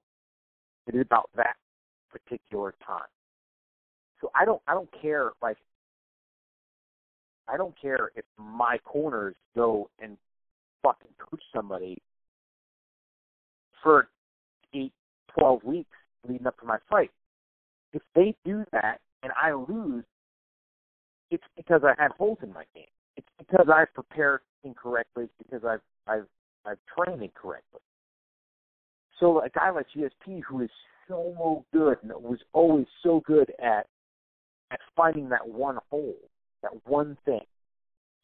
It is about that particular time. So I don't, I don't care. Like, I don't care if my corners go and fucking coach somebody for eight, twelve weeks leading up to my fight. If they do that and I lose, it's because I had holes in my game. It's because I've prepared incorrectly. It's because I've I've I've trained incorrectly. So a guy like GSP who is so good and was always so good at at finding that one hole, that one thing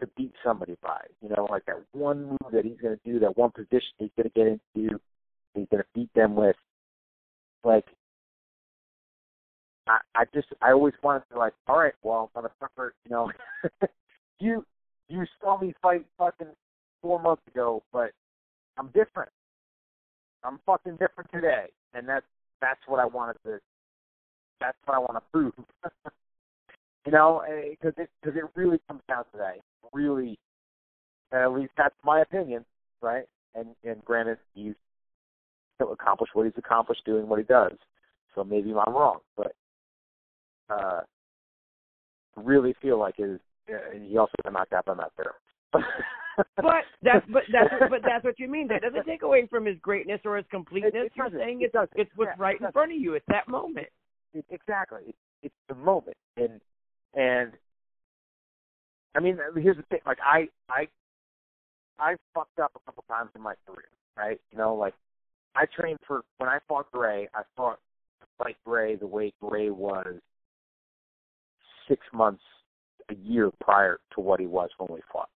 to beat somebody by. You know, like that one move that he's going to do, that one position he's going to get into, he's going to beat them with. Like, I, I just, I always wanted to like, all right, well, motherfucker, you know, you, you saw me fight fucking four months ago, but I'm different. I'm fucking different today, and that's that's what I wanted to. That's what I want to prove. you know, eh, because it because it really comes down to that. Really, at least that's my opinion, right? And and granted, he's accomplished what he's accomplished doing what he does. So maybe I'm wrong, but uh, really feel like is Uh, he also got knocked out by Matt Serra. but that's but that's but that's what you mean. That doesn't take away from his greatness or his completeness. It- it You're saying It it's doesn't. it's what's Yeah, right it in front of you. It's that moment. It- exactly. It, it's the moment, and and I mean, here's the thing. Like I I I fucked up a couple times in my career, right? You know, like I trained for when I fought Gray. I fought to fight Gray the way Gray was six months, a year prior to what he was when we fought.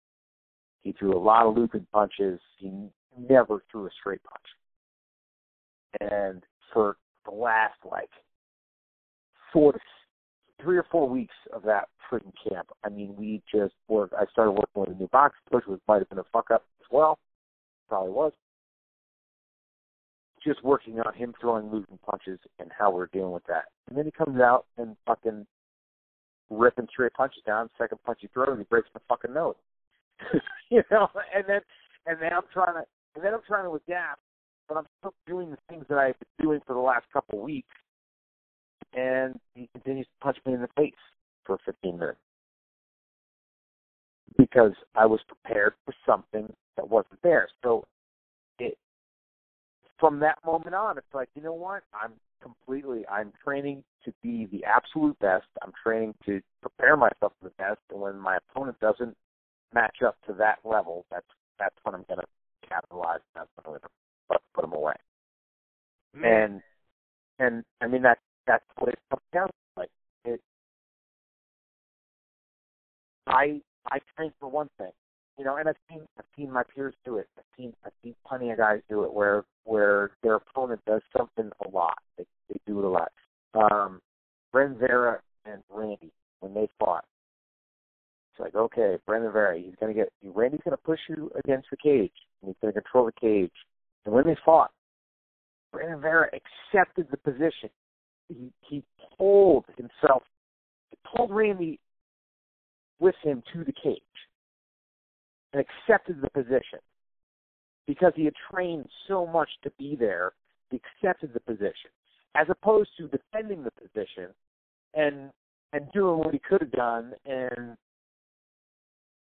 He threw a lot of looping punches. He never threw a straight punch. And for the last like four three or four weeks of that freaking camp, I mean, we just worked. I started working with a new box coach, which might have been a fuck up as well. Probably was. just working on him throwing and punches and how we're dealing with that. And then he comes out and fucking ripping three punches down. Second punch he throws, and he breaks my fucking nose. you know, and then and then I'm trying to and then I'm trying to adapt, but I'm still doing the things that I've been doing for the last couple of weeks. And he continues to punch me in the face for 15 minutes because I was prepared for something that wasn't there. So it from that moment on, it's like you know what? I'm completely. I'm training to be the absolute best. I'm training to prepare myself for the best. And when my opponent doesn't match up to that level, that's that's when I'm going to capitalize. That's when I'm going to put, them away. Mm-hmm. And and I mean that that's what it comes down to. Like it, I I train for one thing, you know, and I've seen I've seen my peers do it. I've seen I've seen plenty of guys do it where where their opponent does something a lot. They they do it a lot. Um, Bren Vera and Randy when they fought, it's like okay, Brandon Vera, he's gonna get you. Randy's gonna push you against the cage, and he's gonna control the cage. And when they fought, Brandon Vera accepted the position. He he pulled himself, he pulled Randy with him to the cage and accepted the position because he had trained so much to be there. He accepted the position as opposed to defending the position and and doing what he could have done and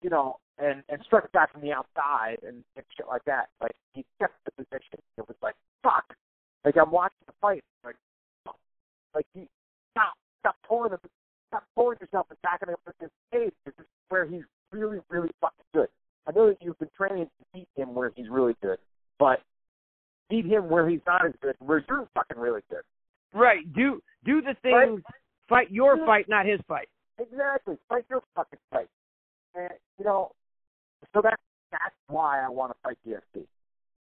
you know and and struck back from the outside and, and shit like that. Like he kept the position. It was like fuck. Like I'm watching the fight. Like like he stop stop pulling the stop pulling yourself and backing up with his cage. This is where he's really really fucking good. I know that you've been training to beat him where he's really good, but beat him where he's not as good, where you're fucking really good. Right. Do do the things. Right? Fight your yeah. fight, not his fight. Exactly. Fight your fucking fight. And you know, so that's that's why I want to fight GSP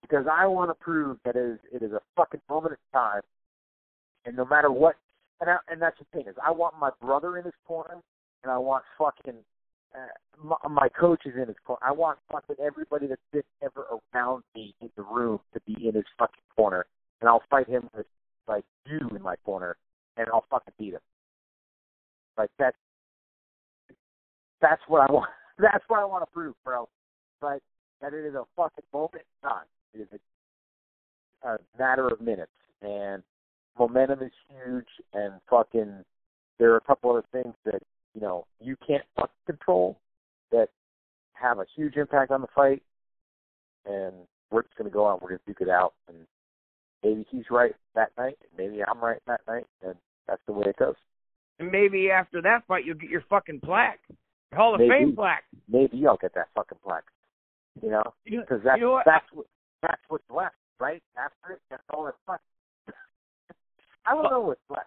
because I want to prove that it is it is a fucking moment in time, and no matter what, and I, and that's the thing is I want my brother in his corner, and I want fucking uh, my, my coach is in his corner. I want fucking everybody that's been ever around me in the room to be in his fucking corner, and I'll fight him with like you in my corner, and I'll fucking beat him. Like that's that's what I want. That's what I want to prove, bro. But that it is a fucking moment in time. It is a, a matter of minutes, and momentum is huge. And fucking, there are a couple other things that you know you can't fuck control that have a huge impact on the fight. And we're just going to go out. We're going to duke it out, and maybe he's right that night, and maybe I'm right that night, and that's the way it goes. And maybe after that fight, you'll get your fucking plaque, Hall of maybe, Fame plaque. Maybe I'll get that fucking plaque. You know, because that's you know what? that's what that's what's left, right? After it, that's all that's left. I don't know what's left.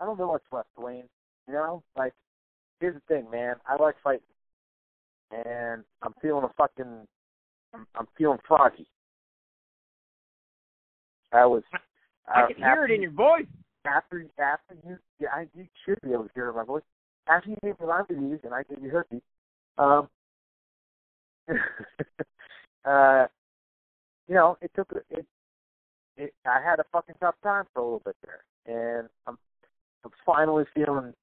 I don't know what's left, Dwayne. You know, like here's the thing, man. I like fighting, and I'm feeling a fucking, I'm, I'm feeling froggy. I was. I uh, can hear it in your voice. After after you, yeah, I, you should be able to hear my voice. After you gave me Lyme disease and I gave you herpes, um, uh, you know, it took it, it. I had a fucking tough time for a little bit there, and I'm, I'm finally feeling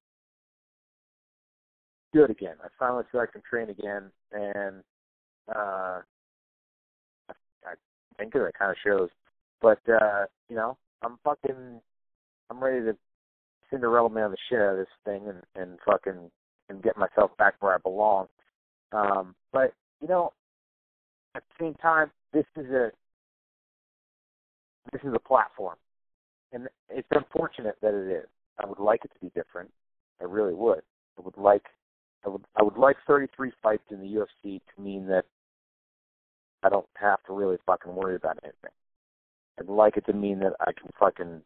good again. I finally feel I can train again, and uh, I, I think that kind of shows. But uh, you know, I'm fucking I'm ready to Cinderella man the shit out of this thing and, and fucking and get myself back where I belong. Um, but you know, at the same time, this is a this is a platform, and it's unfortunate that it is. I would like it to be different. I really would. I would like I would I would like 33 fights in the UFC to mean that I don't have to really fucking worry about anything. I'd like it to mean that I can fucking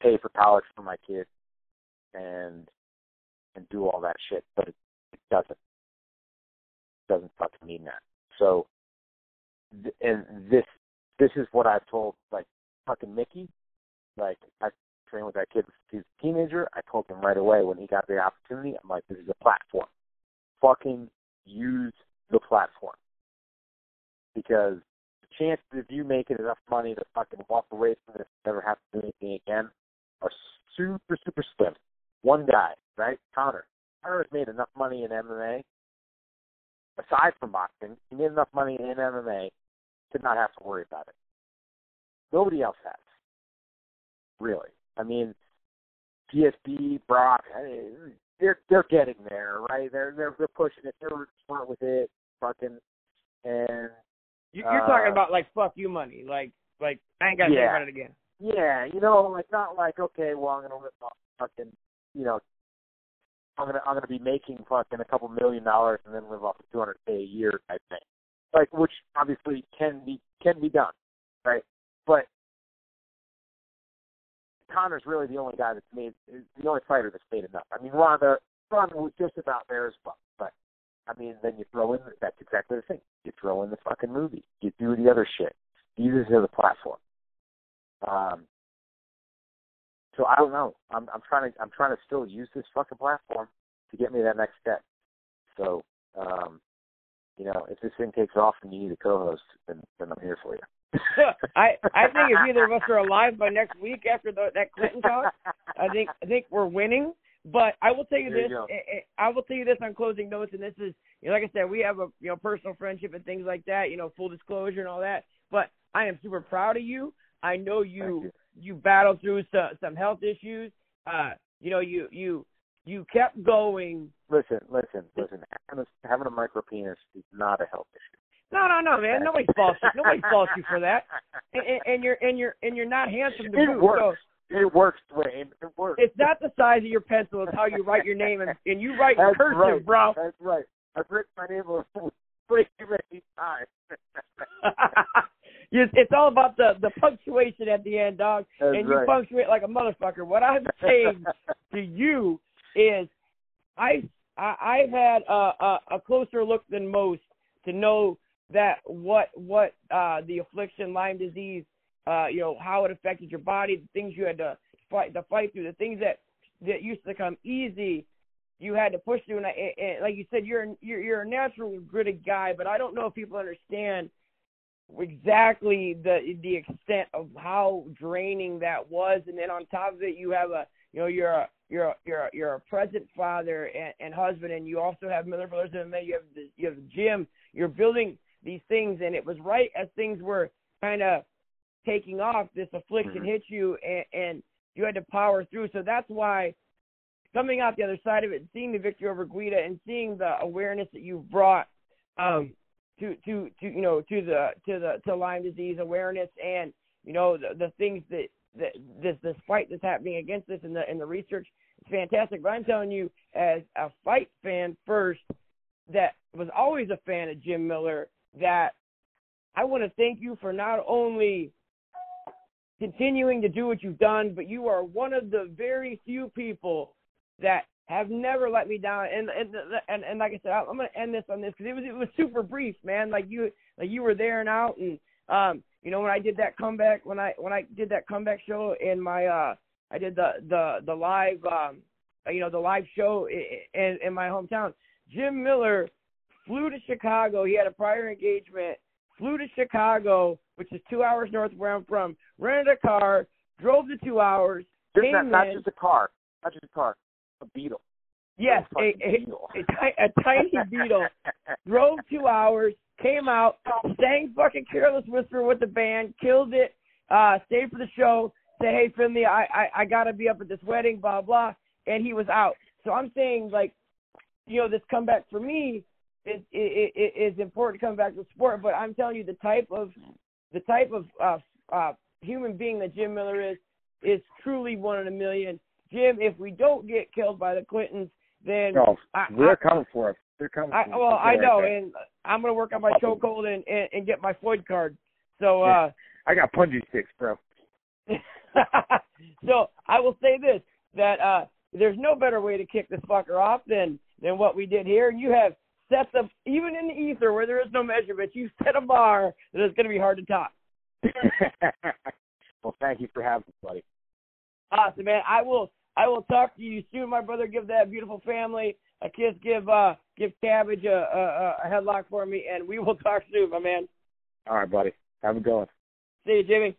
pay for college for my kid and and do all that shit, but it, it doesn't. It doesn't fucking mean that. So, and this this is what I've told like fucking Mickey. Like I trained with that kid since he was a teenager. I told him right away when he got the opportunity. I'm like, this is a platform. Fucking use the platform because the chances of you making enough money to fucking walk away from this and never have to do anything again are super, super slim. One guy, right? Conor. Conor has made enough money in MMA, aside from boxing, he made enough money in MMA to not have to worry about it. Nobody else has. Really. I mean, GSP, Brock, I mean, they're they're getting there, right? They're they're they're pushing it. They're smart with it, fucking, and You, you're Uh, talking about like fuck you money, like like I ain't got to Yeah. think about it again. Yeah, you know, like not like okay, well I'm gonna live off fucking, you know, I'm gonna I'm gonna be making fucking a couple million dollars and then live off of 200k a year type thing, like which obviously can be can be done, right? But Conor's really the only guy that's made the only fighter that's made enough. I mean, Ronda Ronda was just about there as well, but I mean, then you throw in that's exactly the thing. You throw in the fucking movie, you do the other shit, use it as a platform. Um, so I don't know. I'm I'm trying to I'm trying to still use this fucking platform to get me that next step. So, um, you know, if this thing takes off and you need a co-host, then then I'm here for you. I I think if either of us are alive by next week after the, that Clinton talk, I think I think we're winning. But I will tell you There this. go. eh, eh, I will tell you this on closing notes, and this is, you know, like I said, we have a you know personal friendship and things like that. You know, full disclosure and all that. But I am super proud of you. I know you you. you battled through some some health issues. Uh, you know, you you you kept going. Listen, listen, listen. Having a, having a micro penis is not a health issue. No, no, no, man. Nobody faults you. Nobody faults you for that. And, and, and you're and you're and you're not handsome to It boot. So works. It works, Dwayne. It works. it's not the size of your pencil; it's how you write your name, and, and you write That's cursive, right. bro. That's right. I've written my name way many times. It's it's all about the the punctuation at the end, dog. That's and you right. punctuate like a motherfucker. What I'm saying to you is, I, I I've had a, a a closer look than most to know that what what uh the affliction Lyme disease, uh you know how it affected your body, the things you had to fight to fight through, the things that that used to come easy. You had to push through, and, I, and and like you said, you're you're you're a natural gritty guy, but I don't know if people understand exactly the the extent of how draining that was and then on top of it you have a you know you're a you're a, you're a, you're a present father and, and husband and you also have Miller Brothers MMA you have the you have the gym you're building these things and it was right as things were kind of taking off this affliction Mhm. hit you and, and you had to power through so that's why coming out the other side of it seeing the victory over Guida and seeing the awareness that you've brought um to to to you know to the to the to Lyme disease awareness and you know the the things that that this this fight that's happening against this and the and the research is fantastic. But I'm telling you, as a fight fan first, that was always a fan of Jim Miller, that I want to thank you for not only continuing to do what you've done, but you are one of the very few people that have never let me down. And and and, and like I said, I'm going to end this on this because it was it was super brief, man. Like you like you were there and out, and um, you know when I did that comeback when I when I did that comeback show in my uh, I did the the the live um, you know the live show in in my hometown. Jim Miller flew to Chicago. He had a prior engagement. Flew to Chicago, which is two hours north where I'm from. Rented a car, drove the two hours. Just came not, not just a car, not just a car, a beetle. Yes, A a, fucking a, beetle. a, a tiny beetle. Drove two hours, came out, sang fucking Careless Whisper with the band, killed it, uh, stayed for the show, said, hey, Finley, I, I, I got to be up at this wedding, blah, blah, and he was out. So I'm saying, like, you know, this comeback for me is, is, is important to come back to sport, but I'm telling you, the type of, the type of, uh, uh, human being that Jim Miller is, is truly one in a million. Jim, if we don't get killed by the Clintons, then No, I, they're coming for us. They're coming. I, for us. well, I know, and I'm gonna work on my chokehold and, and and get my FOID card. So, uh, I got punji sticks, bro. so I will say this: that uh, there's no better way to kick this fucker off than than what we did here. And You have set the even in the ether where there is no measurement, you set a bar that is going to be hard to top. well, thank you for having me, buddy. Awesome, man. I will I will talk to you soon, my brother. Give that beautiful family a kiss. Give uh give Cabbage a a, a headlock for me, and we will talk soon, my man. All right, buddy. Have a good one. See you, Jimmy.